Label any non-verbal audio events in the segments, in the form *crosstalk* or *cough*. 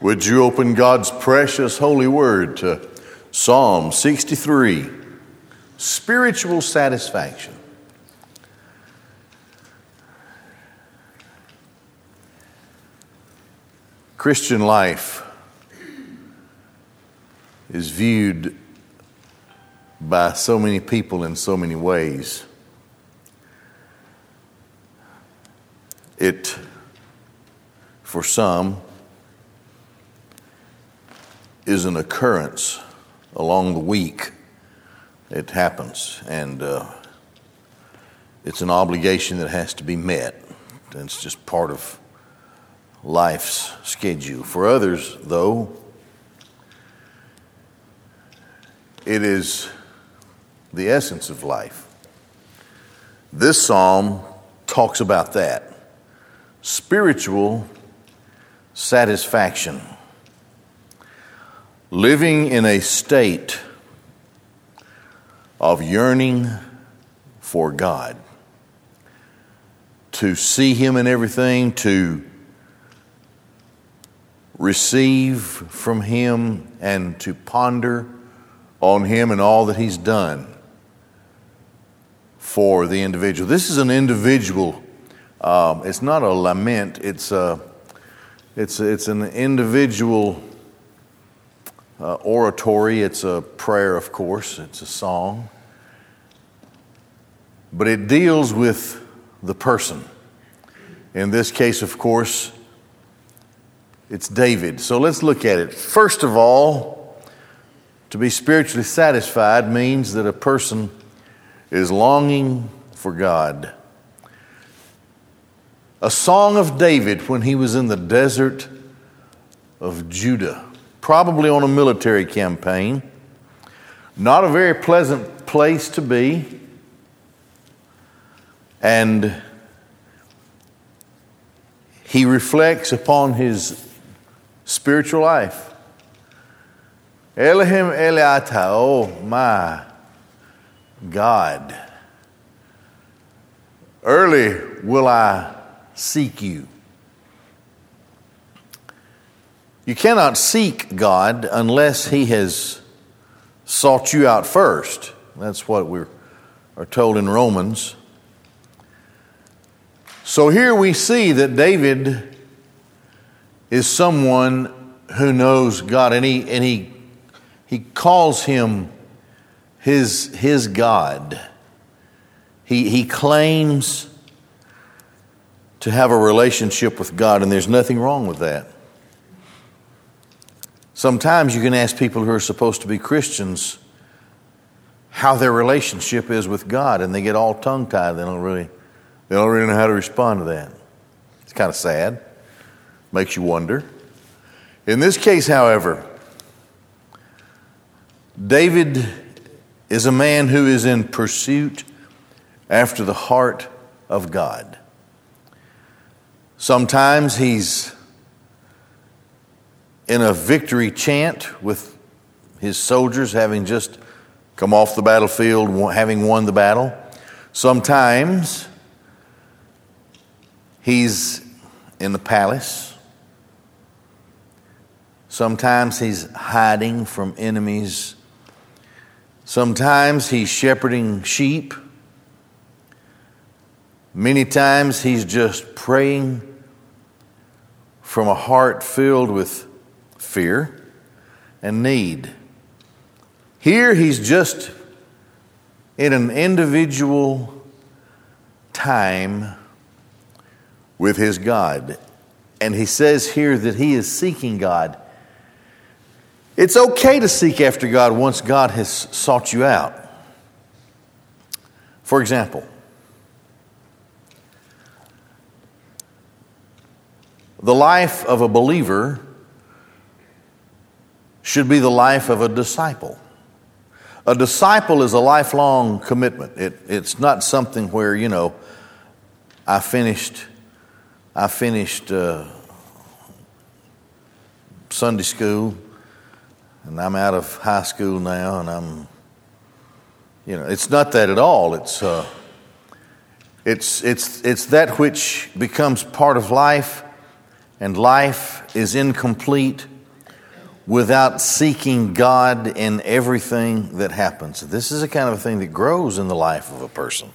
Would you open God's precious holy word to Psalm 63 Spiritual Satisfaction? Christian life is viewed by so many people in so many ways. It, for some, is an occurrence along the week. It happens, and uh, it's an obligation that has to be met. It's just part of life's schedule. For others, though, it is the essence of life. This psalm talks about that spiritual satisfaction. Living in a state of yearning for God, to see Him in everything, to receive from Him, and to ponder on Him and all that He's done for the individual. This is an individual um, it's not a lament, it's, a, it's, it's an individual uh, oratory. It's a prayer, of course, it's a song. But it deals with the person. In this case, of course, it's David. So let's look at it. First of all, to be spiritually satisfied means that a person is longing for God. A song of David when he was in the desert of Judah, probably on a military campaign. Not a very pleasant place to be. And he reflects upon his spiritual life. Elohim Eliata, oh my God. Early will I seek you. You cannot seek God unless He has sought you out first. That's what we are told in Romans. So here we see that David is someone who knows God, and he, and he, he calls him his, his God. He, he claims to have a relationship with God, and there's nothing wrong with that. Sometimes you can ask people who are supposed to be Christians how their relationship is with God, and they get all tongue tied. They don't really, they don't really know how to respond to that. It's kind of sad. Makes you wonder. In this case, however, David is a man who is in pursuit after the heart of God. Sometimes he's in a victory chant with his soldiers having just come off the battlefield, having won the battle. Sometimes he's in the palace. Sometimes he's hiding from enemies. Sometimes he's shepherding sheep. Many times he's just praying from a heart filled with fear and need. Here he's just in an individual time with his God. And he says here that he is seeking God. It's okay to seek after God once God has sought you out. For example, The life of a believer should be the life of a disciple. A disciple is a lifelong commitment. It, it's not something where, you know, I finished, I finished uh, Sunday school and I'm out of high school now and I'm, you know, it's not that at all. It's, uh, it's, it's, it's that which becomes part of life and life is incomplete without seeking God in everything that happens. This is a kind of thing that grows in the life of a person.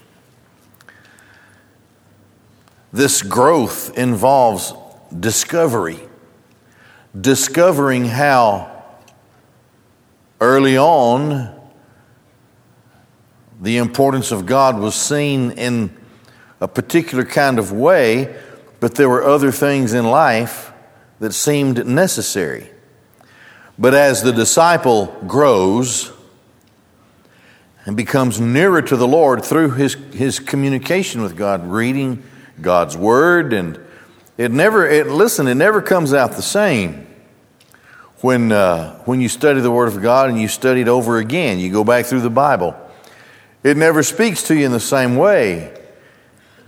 This growth involves discovery, discovering how early on the importance of God was seen in a particular kind of way, but there were other things in life that seemed necessary. But as the disciple grows and becomes nearer to the Lord through his, his communication with God, reading God's Word, and it never, it, listen, it never comes out the same when, uh, when you study the Word of God and you study it over again. You go back through the Bible. It never speaks to you in the same way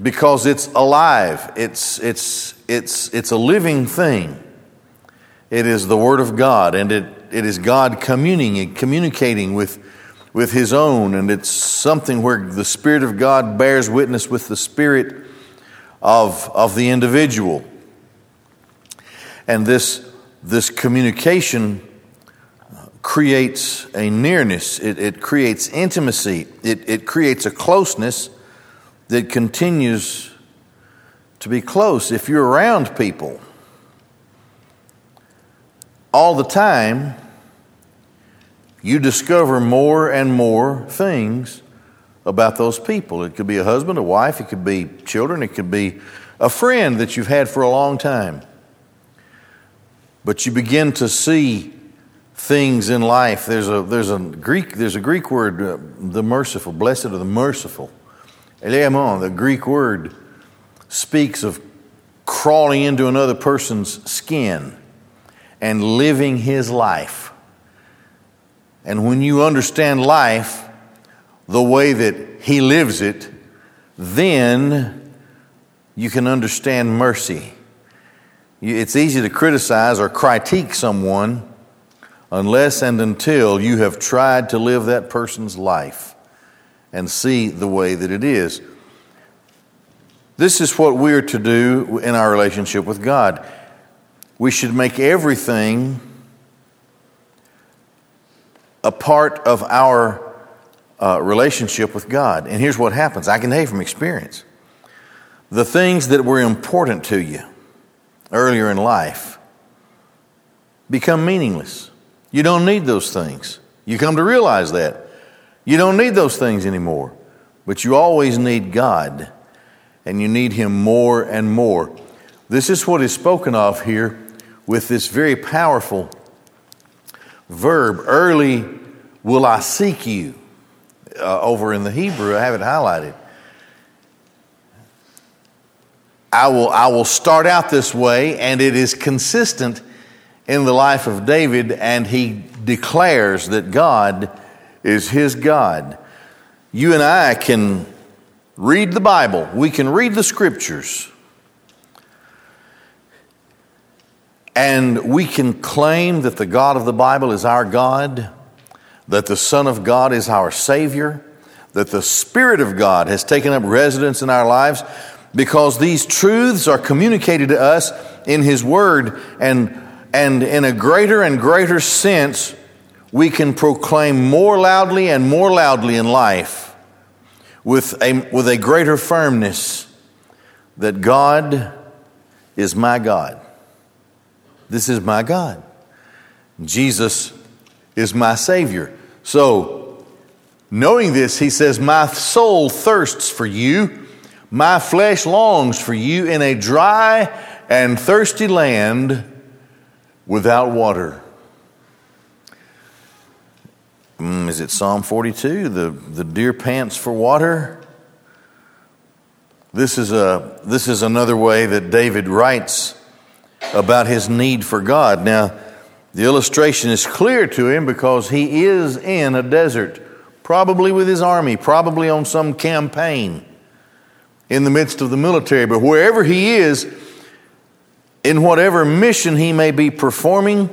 because it's alive. It's, it's, it's, it's a living thing. It is the Word of God, and it, it is God communing, communicating with, with His own, and it's something where the Spirit of God bears witness with the Spirit of, of the individual. And this, this communication uh, creates a nearness, it, it creates intimacy, it, it creates a closeness that continues to be close. If you're around people, all the time, you discover more and more things about those people. It could be a husband, a wife, it could be children, it could be a friend that you've had for a long time. But you begin to see things in life. There's a, there's a Greek there's a Greek word, uh, the merciful, blessed are the merciful. Eleamon, the Greek word, speaks of crawling into another person's skin and living his life. And when you understand life the way that he lives it, then you can understand mercy. It's easy to criticize or critique someone unless and until you have tried to live that person's life and see the way that it is. This is what we're to do in our relationship with God we should make everything a part of our uh, relationship with God. And here's what happens I can tell you from experience the things that were important to you earlier in life become meaningless. You don't need those things. You come to realize that. You don't need those things anymore. But you always need God, and you need Him more and more. This is what is spoken of here with this very powerful verb early will I seek you. Uh, over in the Hebrew, I have it highlighted. I will, I will start out this way, and it is consistent in the life of David, and he declares that God is his God. You and I can read the Bible, we can read the scriptures, And we can claim that the God of the Bible is our God, that the Son of God is our Savior, that the Spirit of God has taken up residence in our lives because these truths are communicated to us in His Word, and, and in a greater and greater sense, we can proclaim more loudly and more loudly in life with a, with a greater firmness that God is my God. This is my God. Jesus is my Savior. So, knowing this, he says, My soul thirsts for you, my flesh longs for you in a dry and thirsty land without water. Mm, is it Psalm 42? The, the deer pants for water? This is, a, this is another way that David writes about his need for God. Now, the illustration is clear to him because he is in a desert, probably with his army, probably on some campaign in the midst of the military. But wherever he is, in whatever mission he may be performing,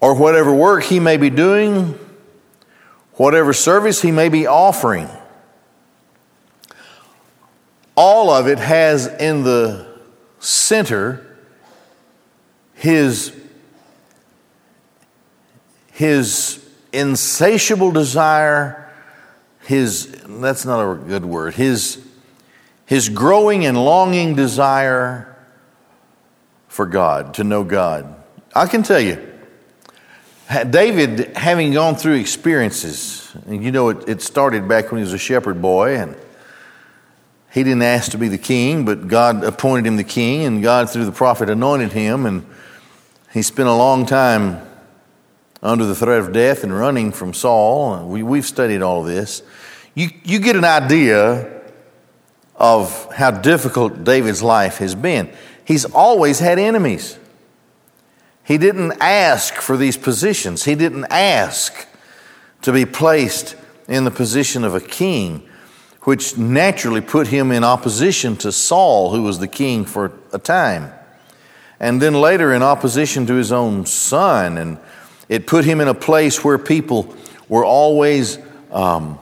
or whatever work he may be doing, whatever service he may be offering, all of it has in the center his, his insatiable desire, his, that's not a good word, his, his growing and longing desire for God, to know God. I can tell you, David, having gone through experiences, and you know, it, it started back when he was a shepherd boy, and he didn't ask to be the king, but God appointed him the king, and God, through the prophet, anointed him, and he spent a long time under the threat of death and running from Saul. We, we've studied all of this. You, you get an idea of how difficult David's life has been. He's always had enemies. He didn't ask for these positions, he didn't ask to be placed in the position of a king, which naturally put him in opposition to Saul, who was the king for a time. And then later in opposition to his own son. And it put him in a place where people were always um,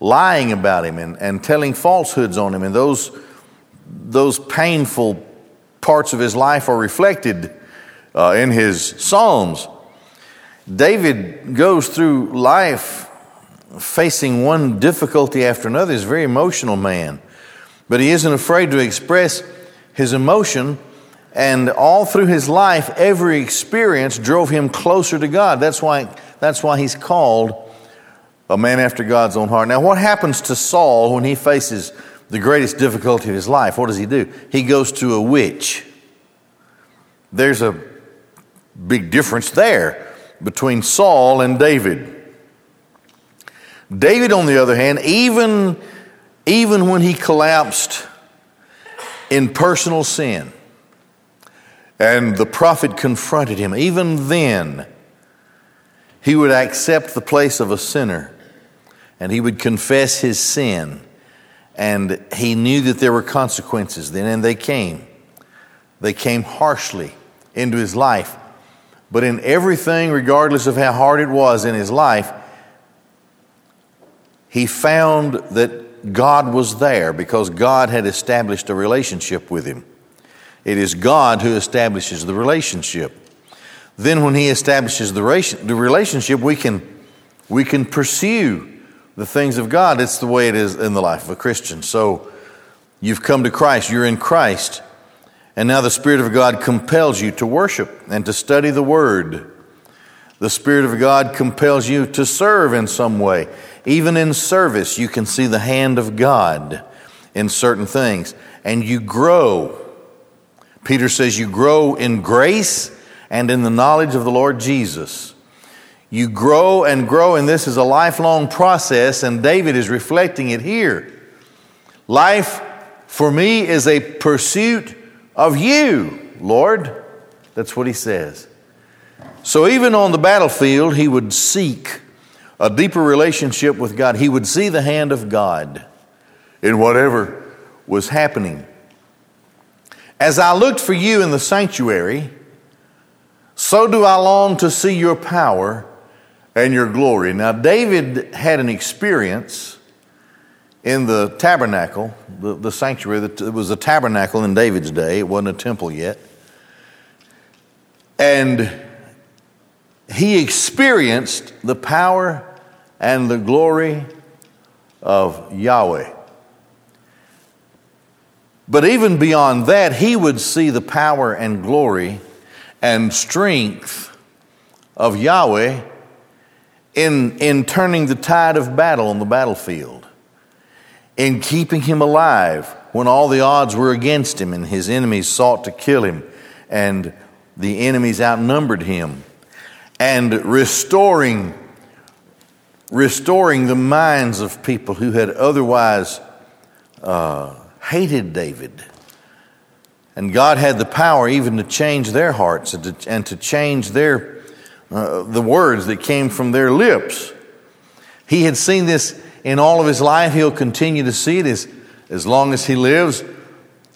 lying about him and, and telling falsehoods on him. And those, those painful parts of his life are reflected uh, in his Psalms. David goes through life facing one difficulty after another. He's a very emotional man, but he isn't afraid to express his emotion. And all through his life, every experience drove him closer to God. That's why, that's why he's called a man after God's own heart. Now, what happens to Saul when he faces the greatest difficulty of his life? What does he do? He goes to a witch. There's a big difference there between Saul and David. David, on the other hand, even, even when he collapsed in personal sin, and the prophet confronted him, even then, he would accept the place of a sinner and he would confess his sin. And he knew that there were consequences then, and they came. They came harshly into his life. But in everything, regardless of how hard it was in his life, he found that God was there because God had established a relationship with him. It is God who establishes the relationship. Then, when He establishes the relationship, we can, we can pursue the things of God. It's the way it is in the life of a Christian. So, you've come to Christ, you're in Christ. And now the Spirit of God compels you to worship and to study the Word. The Spirit of God compels you to serve in some way. Even in service, you can see the hand of God in certain things. And you grow. Peter says you grow in grace and in the knowledge of the Lord Jesus. You grow and grow, and this is a lifelong process, and David is reflecting it here. Life for me is a pursuit of you, Lord. That's what he says. So even on the battlefield, he would seek a deeper relationship with God. He would see the hand of God in whatever was happening. As I looked for you in the sanctuary, so do I long to see your power and your glory. Now, David had an experience in the tabernacle, the, the sanctuary, it was a tabernacle in David's day, it wasn't a temple yet. And he experienced the power and the glory of Yahweh. But even beyond that, he would see the power and glory and strength of Yahweh in, in turning the tide of battle on the battlefield in keeping him alive when all the odds were against him and his enemies sought to kill him and the enemies outnumbered him and restoring restoring the minds of people who had otherwise uh, hated David. And God had the power even to change their hearts and to, and to change their, uh, the words that came from their lips. He had seen this in all of his life. He'll continue to see it as, as long as he lives.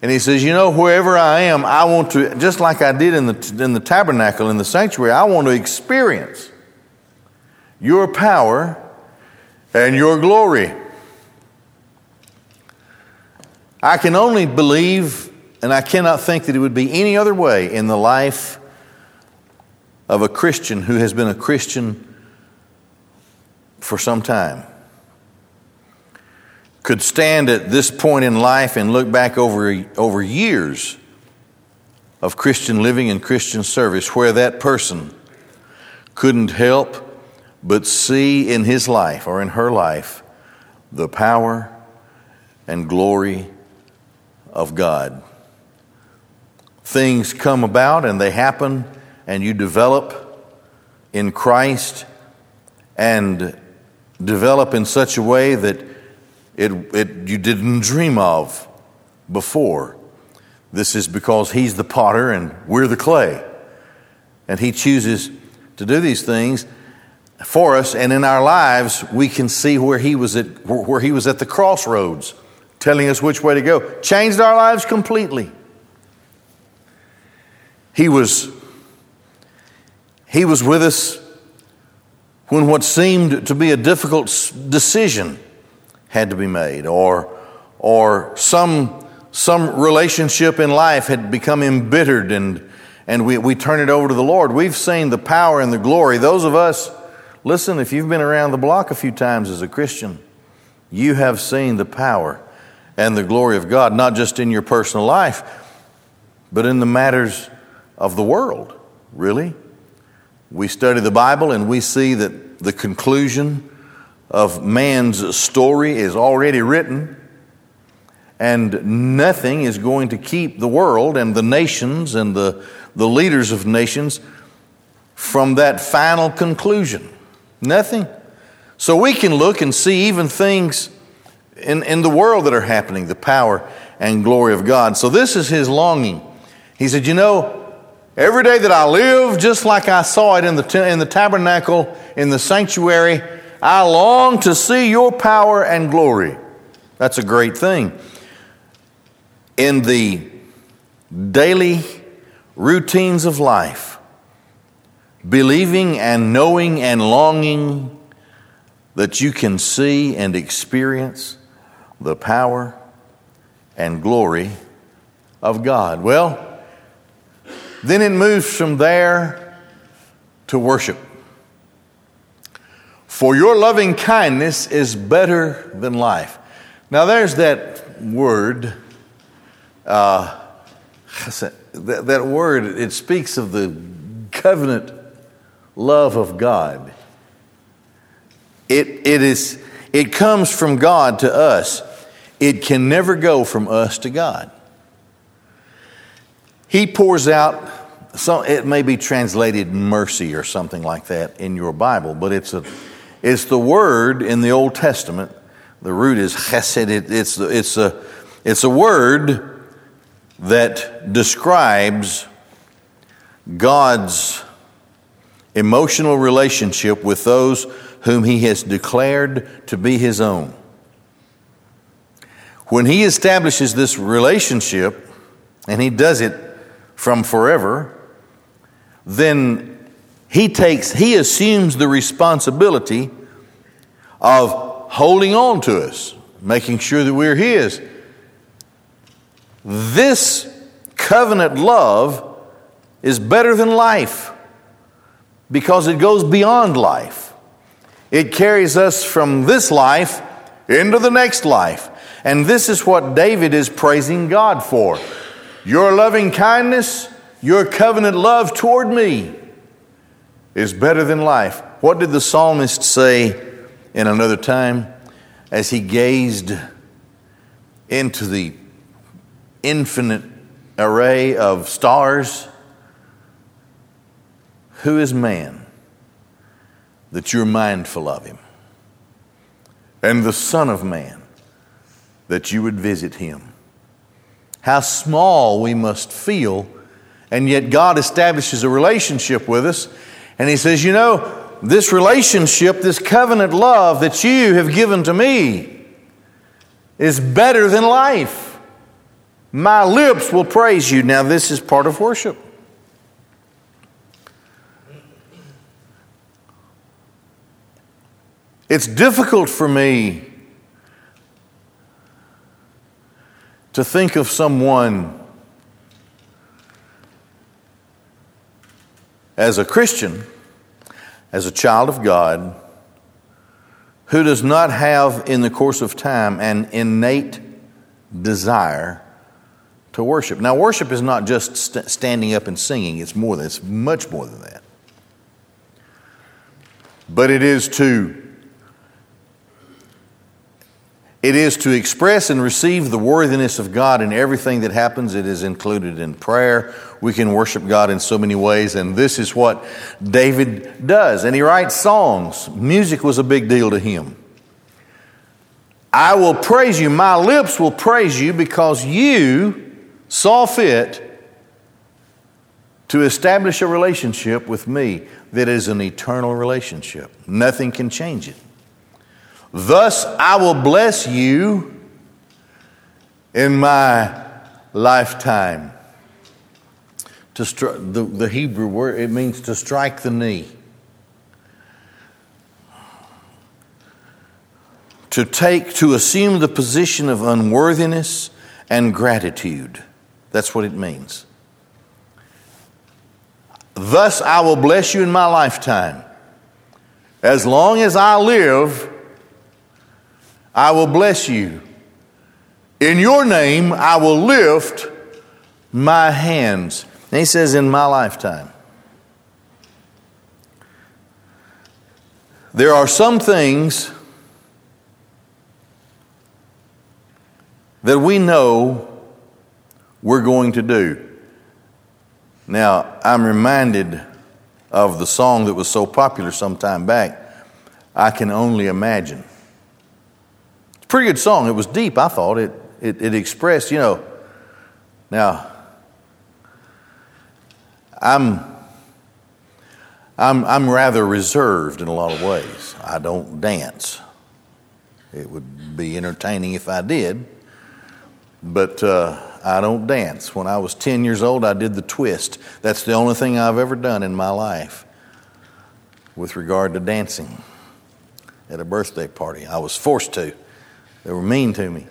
And he says, You know, wherever I am, I want to, just like I did in the, in the tabernacle, in the sanctuary, I want to experience your power and your glory. I can only believe, and I cannot think that it would be any other way in the life of a Christian who has been a Christian for some time. Could stand at this point in life and look back over, over years of Christian living and Christian service where that person couldn't help but see in his life or in her life the power and glory of God. Things come about and they happen, and you develop in Christ and develop in such a way that it, it, you didn't dream of before. This is because He's the potter and we're the clay. And He chooses to do these things for us, and in our lives, we can see where He was at, where He was at the crossroads, telling us which way to go. Changed our lives completely. He was, he was with us when what seemed to be a difficult decision had to be made, or, or some, some relationship in life had become embittered and, and we, we turn it over to the Lord. We've seen the power and the glory. Those of us, listen, if you've been around the block a few times as a Christian, you have seen the power and the glory of God, not just in your personal life, but in the matters of the world, really. We study the Bible and we see that the conclusion of man's story is already written, and nothing is going to keep the world and the nations and the, the leaders of nations from that final conclusion. Nothing. So we can look and see even things in, in the world that are happening, the power and glory of God. So this is his longing. He said, You know, every day that I live, just like I saw it in the, in the tabernacle, in the sanctuary, I long to see your power and glory. That's a great thing. In the daily routines of life, believing and knowing and longing that you can see and experience the power and glory of God. Well, then it moves from there to worship. For your loving kindness is better than life. Now, there's that word. Uh, that, that word, it speaks of the covenant love of God. It, it, is, it comes from God to us. It can never go from us to God. He pours out, so it may be translated mercy or something like that in your Bible, but it's a it's the word in the Old Testament. The root is chesed. It, it's, it's, a, it's a word that describes God's emotional relationship with those whom He has declared to be His own. When He establishes this relationship, and He does it from forever, then he takes, he assumes the responsibility of holding on to us, making sure that we're his. This covenant love is better than life because it goes beyond life. It carries us from this life into the next life. And this is what David is praising God for. Your loving kindness, your covenant love toward me is better than life. What did the psalmist say in another time as he gazed into the infinite array of stars? Who is man that you're mindful of him? And the Son of Man that you would visit him? How small we must feel, and yet God establishes a relationship with us and he says, You know, this relationship, this covenant love that you have given to me is better than life. My lips will praise you. Now, this is part of worship. It's difficult for me to think of someone as a Christian, as a child of God, who does not have in the course of time an innate desire to worship. Now, worship is not just st- standing up and singing, it's more than, it's much more than that. But it is to it is to express and receive the worthiness of God in everything that happens. It is included in prayer. We can worship God in so many ways, and this is what David does. And he writes songs. Music was a big deal to him. I will praise you, my lips will praise you because you saw fit to establish a relationship with me that is an eternal relationship. Nothing can change it. Thus I will bless you in my lifetime. To stri- the, the Hebrew word, it means to strike the knee. To take, to assume the position of unworthiness and gratitude. That's what it means. Thus I will bless you in my lifetime. As long as I live, I will bless you. In your name, I will lift my hands. And he says, in my lifetime. There are some things that we know we're going to do. Now, I'm reminded of the song that was so popular some time back, I Can Only Imagine pretty good song. It was deep, I thought. It, it, it expressed, you know. Now, I'm, I'm, I'm rather reserved in a lot of ways. I don't dance. It would be entertaining if I did, but uh, I don't dance. When I was 10 years old, I did the twist. That's the only thing I've ever done in my life with regard to dancing at a birthday party. I was forced to. They were mean to me.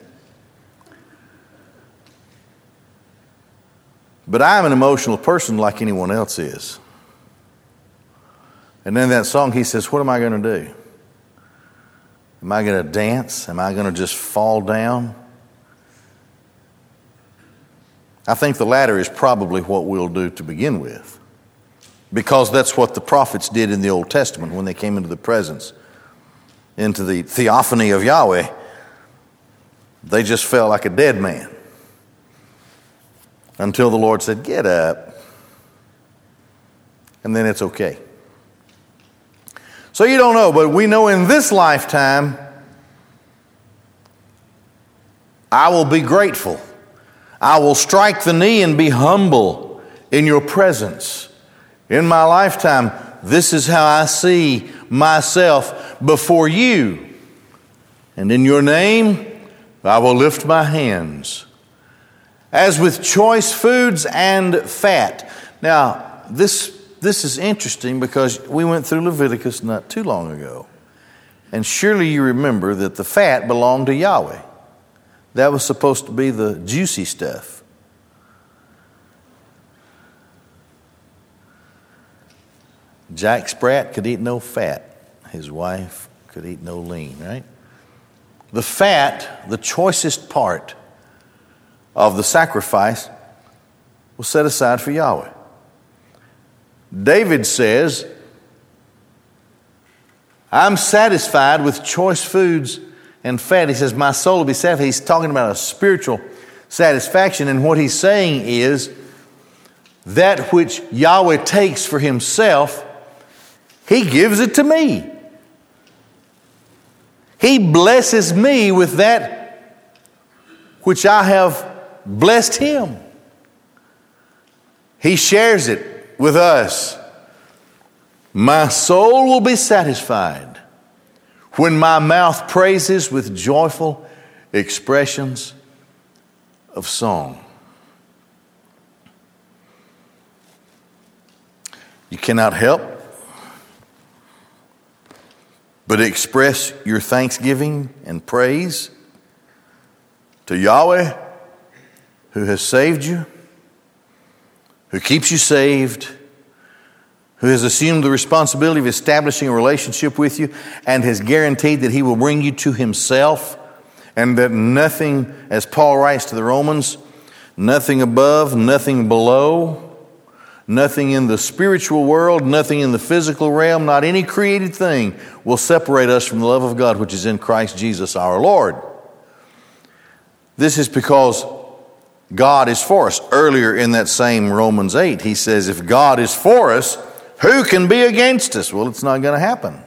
But I'm an emotional person like anyone else is. And then that song, he says, What am I going to do? Am I going to dance? Am I going to just fall down? I think the latter is probably what we'll do to begin with. Because that's what the prophets did in the Old Testament when they came into the presence, into the theophany of Yahweh. They just fell like a dead man until the Lord said, Get up. And then it's okay. So you don't know, but we know in this lifetime, I will be grateful. I will strike the knee and be humble in your presence. In my lifetime, this is how I see myself before you. And in your name, I will lift my hands. As with choice foods and fat. Now, this, this is interesting because we went through Leviticus not too long ago. And surely you remember that the fat belonged to Yahweh. That was supposed to be the juicy stuff. Jack Sprat could eat no fat. His wife could eat no lean, right? The fat, the choicest part of the sacrifice, was set aside for Yahweh. David says, I'm satisfied with choice foods and fat. He says, My soul will be satisfied. He's talking about a spiritual satisfaction, and what he's saying is that which Yahweh takes for himself, he gives it to me. He blesses me with that which I have blessed him. He shares it with us. My soul will be satisfied when my mouth praises with joyful expressions of song. You cannot help but express your thanksgiving and praise to Yahweh who has saved you, who keeps you saved, who has assumed the responsibility of establishing a relationship with you and has guaranteed that he will bring you to himself and that nothing, as Paul writes to the Romans, nothing above, nothing below, nothing in the spiritual world, nothing in the physical realm, not any created thing will separate us from the love of God which is in Christ Jesus our Lord. This is because God is for us. Earlier in that same Romans 8, he says, If God is for us, who can be against us? Well, it's not going to happen.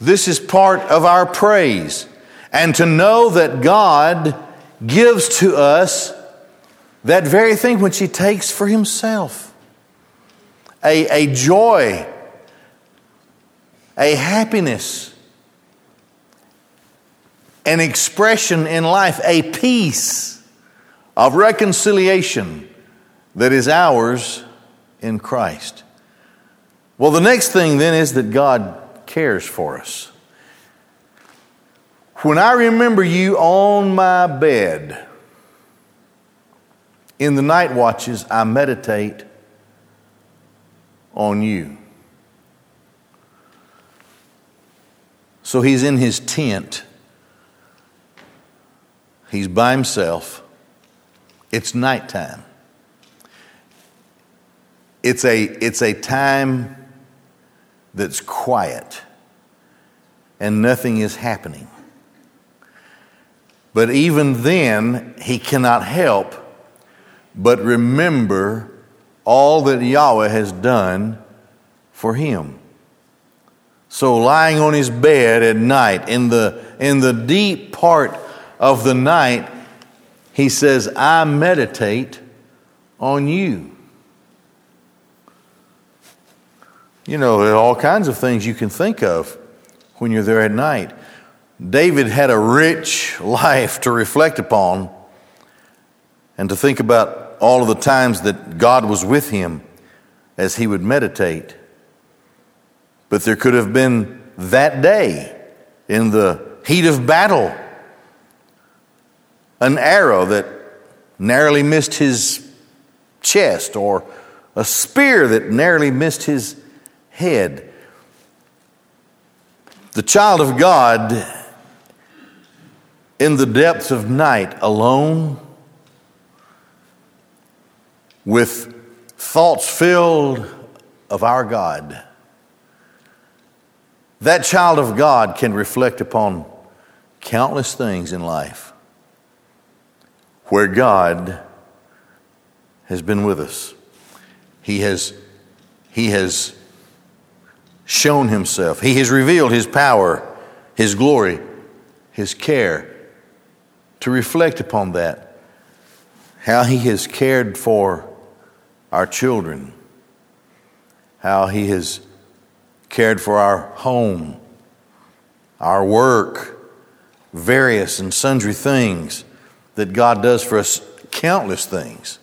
This is part of our praise. And to know that God gives to us that very thing which He takes for Himself a, a joy, a happiness, an expression in life, a peace of reconciliation that is ours in Christ. Well, the next thing then is that God cares for us. When I remember you on my bed, in the night watches, I meditate on you. So he's in his tent. He's by himself. It's nighttime. It's a, it's a time that's quiet and nothing is happening. But even then, he cannot help but remember all that Yahweh has done for him. So, lying on his bed at night, in the, in the deep part of the night, he says, I meditate on you. You know, all kinds of things you can think of when you're there at night. David had a rich *laughs* life to reflect upon and to think about all of the times that God was with him as he would meditate. But there could have been that day in the heat of battle an arrow that narrowly missed his chest or a spear that narrowly missed his head. The child of God in the depths of night, alone, with thoughts filled of our God. That child of God can reflect upon countless things in life where God has been with us. He has, he has shown himself. He has revealed his power, his glory, his care. To reflect upon that, how he has cared for our children, how he has cared for our home, our work, various and sundry things that God does for us, countless things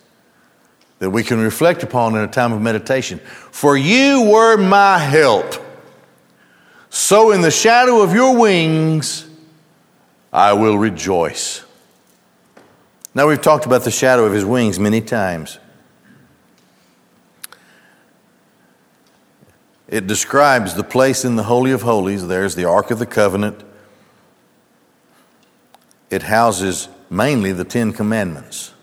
that we can reflect upon in a time of meditation. For you were my help. So in the shadow of your wings, I will rejoice. Now, we've talked about the shadow of his wings many times. It describes the place in the Holy of Holies. There's the Ark of the Covenant. It houses mainly the Ten Commandments.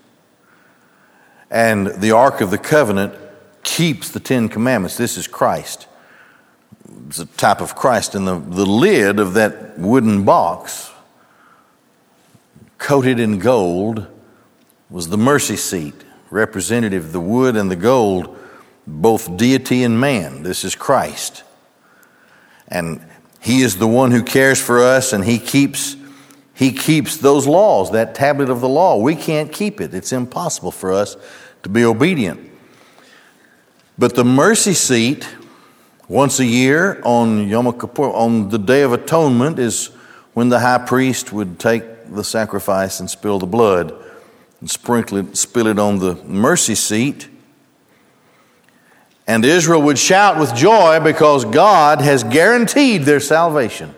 And the Ark of the Covenant keeps the Ten Commandments. This is Christ. It's a type of Christ. And the, the lid of that wooden box, coated in gold, was the mercy seat, representative of the wood and the gold, both deity and man. This is Christ. And he is the one who cares for us and he keeps he keeps those laws, that tablet of the law. We can't keep it. It's impossible for us to be obedient. But the mercy seat, once a year on Yom Kippur, on the Day of Atonement, is when the high priest would take the sacrifice and spill the blood and sprinkle it, spill it on the mercy seat. And Israel would shout with joy because God has guaranteed their salvation.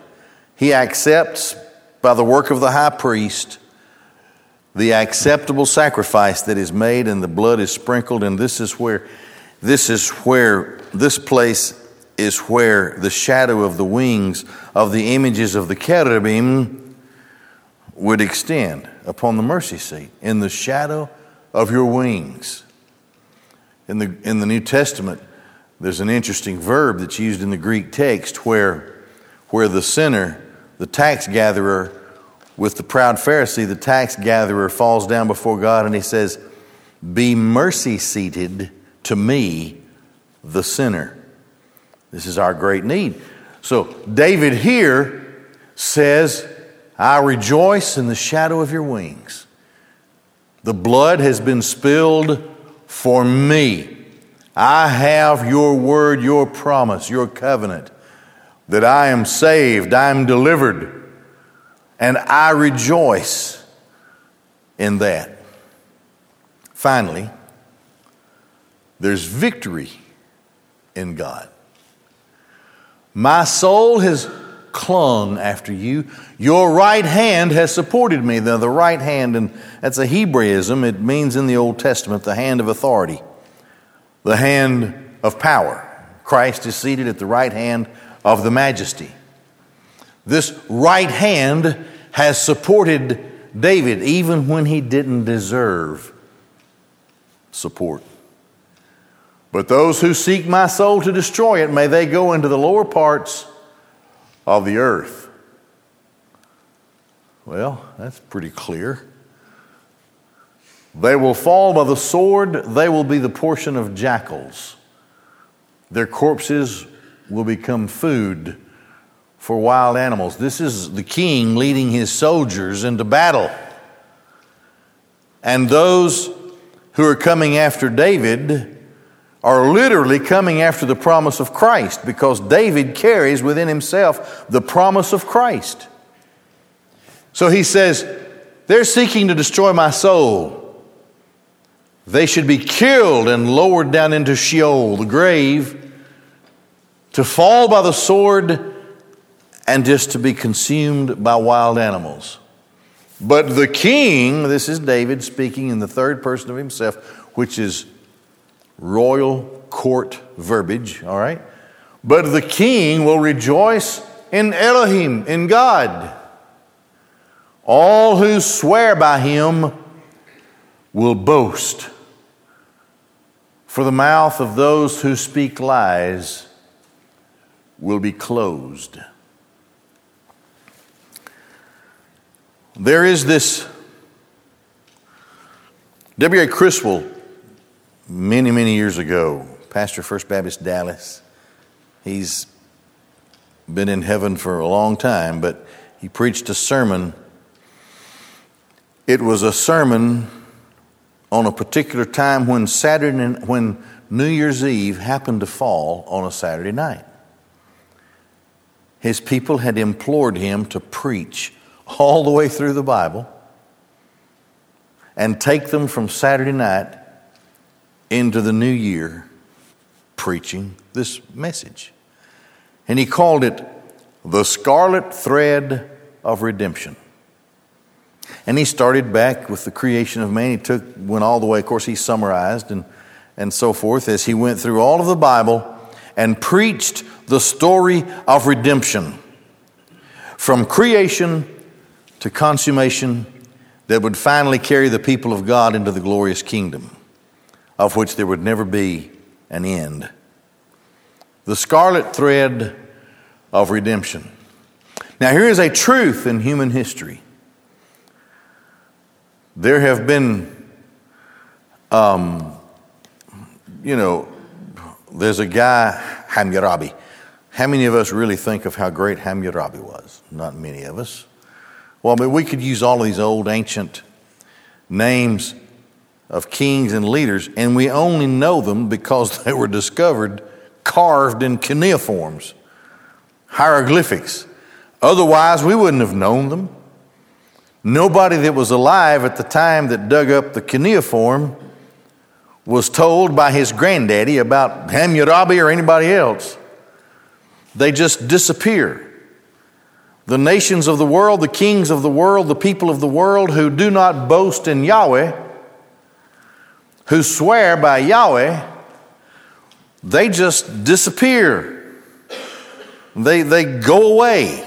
He accepts by the work of the high priest the acceptable sacrifice that is made and the blood is sprinkled and this is where this is where this place is where the shadow of the wings of the images of the cherubim would extend upon the mercy seat, in the shadow of your wings. In the, in the New Testament, there's an interesting verb that's used in the Greek text where, where the sinner, the tax gatherer, with the proud Pharisee, the tax gatherer falls down before God and he says, Be mercy seated to me, the sinner. This is our great need. So, David here says, I rejoice in the shadow of your wings. The blood has been spilled for me. I have your word, your promise, your covenant that I am saved, I am delivered, and I rejoice in that. Finally, there's victory in God. My soul has clung after you. Your right hand has supported me. Now, the right hand, and that's a Hebraism, it means in the Old Testament the hand of authority, the hand of power. Christ is seated at the right hand of the majesty. This right hand has supported David even when he didn't deserve support. But those who seek my soul to destroy it, may they go into the lower parts of the earth. Well, that's pretty clear. They will fall by the sword, they will be the portion of jackals. Their corpses will become food for wild animals. This is the king leading his soldiers into battle. And those who are coming after David are literally coming after the promise of Christ because David carries within himself the promise of Christ. So he says, They're seeking to destroy my soul. They should be killed and lowered down into Sheol, the grave, to fall by the sword and just to be consumed by wild animals. But the king, this is David speaking in the third person of himself, which is royal court verbiage, all right? But the king will rejoice in Elohim, in God. All who swear by him will boast. For the mouth of those who speak lies will be closed. There is this W.A. Criswell many, many years ago, Pastor First Baptist Dallas. He's been in heaven for a long time, but he preached a sermon. It was a sermon on a particular time when Saturday, when New Year's Eve happened to fall on a Saturday night. His people had implored him to preach all the way through the Bible and take them from Saturday night into the new year preaching this message. And he called it the scarlet thread of redemption. And he started back with the creation of man. He took, went all the way, of course, he summarized and, and so forth as he went through all of the Bible and preached the story of redemption from creation to consummation that would finally carry the people of God into the glorious kingdom of which there would never be an end. The scarlet thread of redemption. Now, here is a truth in human history. There have been, um, you know, there's a guy, Hammurabi. How many of us really think of how great Hammurabi was? Not many of us. Well, I mean, we could use all of these old ancient names of kings and leaders, and we only know them because they were discovered carved in cuneiforms, hieroglyphics. Otherwise, we wouldn't have known them. Nobody that was alive at the time that dug up the cuneiform was told by his granddaddy about Hammurabi or anybody else. They just disappear. The nations of the world, the kings of the world, the people of the world who do not boast in Yahweh who swear by Yahweh they just disappear. They, they go away.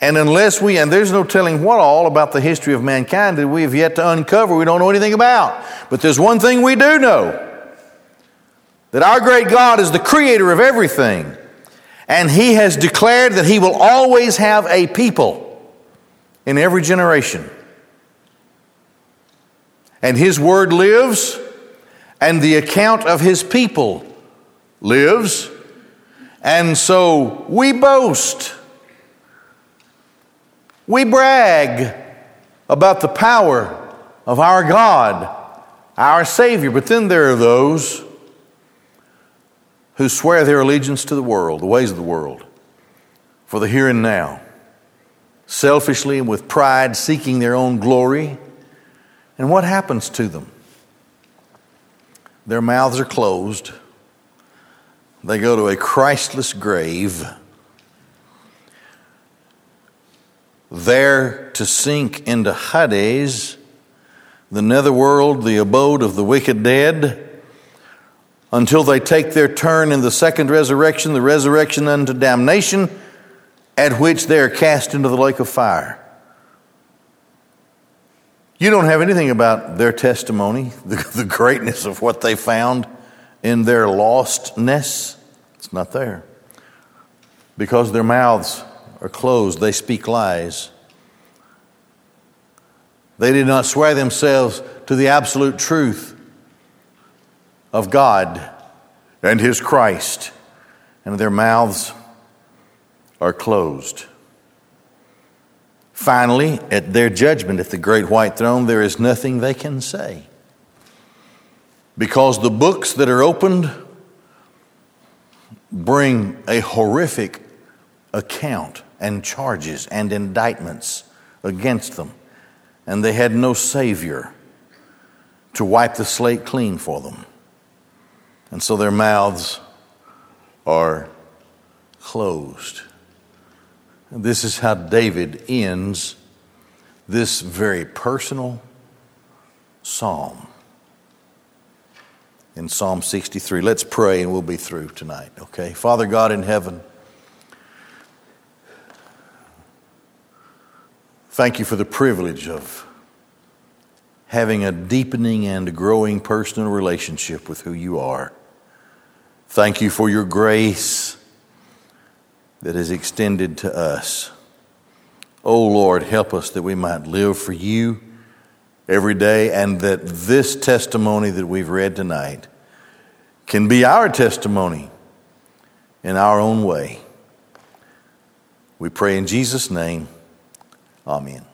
And unless we, and there's no telling what all about the history of mankind that we have yet to uncover, we don't know anything about. But there's one thing we do know that our great God is the creator of everything. And He has declared that He will always have a people in every generation. And His word lives, and the account of His people lives. And so we boast, we brag about the power of our God, our Savior. But then there are those who swear their allegiance to the world, the ways of the world, for the here and now, selfishly and with pride, seeking their own glory. And what happens to them? Their mouths are closed. They go to a Christless grave, there to sink into Hades, the netherworld, the abode of the wicked dead until they take their turn in the second resurrection, the resurrection unto damnation, at which they are cast into the lake of fire. You don't have anything about their testimony, *laughs* the, the greatness of what they found in their lostness. It's not there. Because their mouths are closed, they speak lies. They did not swear themselves to the absolute truth of God and His Christ, and their mouths are closed. Finally, at their judgment at the great white throne, there is nothing they can say. Because the books that are opened bring a horrific account and charges and indictments against them. And they had no Savior to wipe the slate clean for them. And so their mouths are closed. This is how David ends this very personal psalm in Psalm 63. Let's pray and we'll be through tonight, okay? Father God in heaven, thank you for the privilege of having a deepening and growing personal relationship with who you are. Thank you for your grace that is extended to us. Oh Lord, help us that we might live for you every day and that this testimony that we've read tonight can be our testimony in our own way. We pray in Jesus' name. Amen.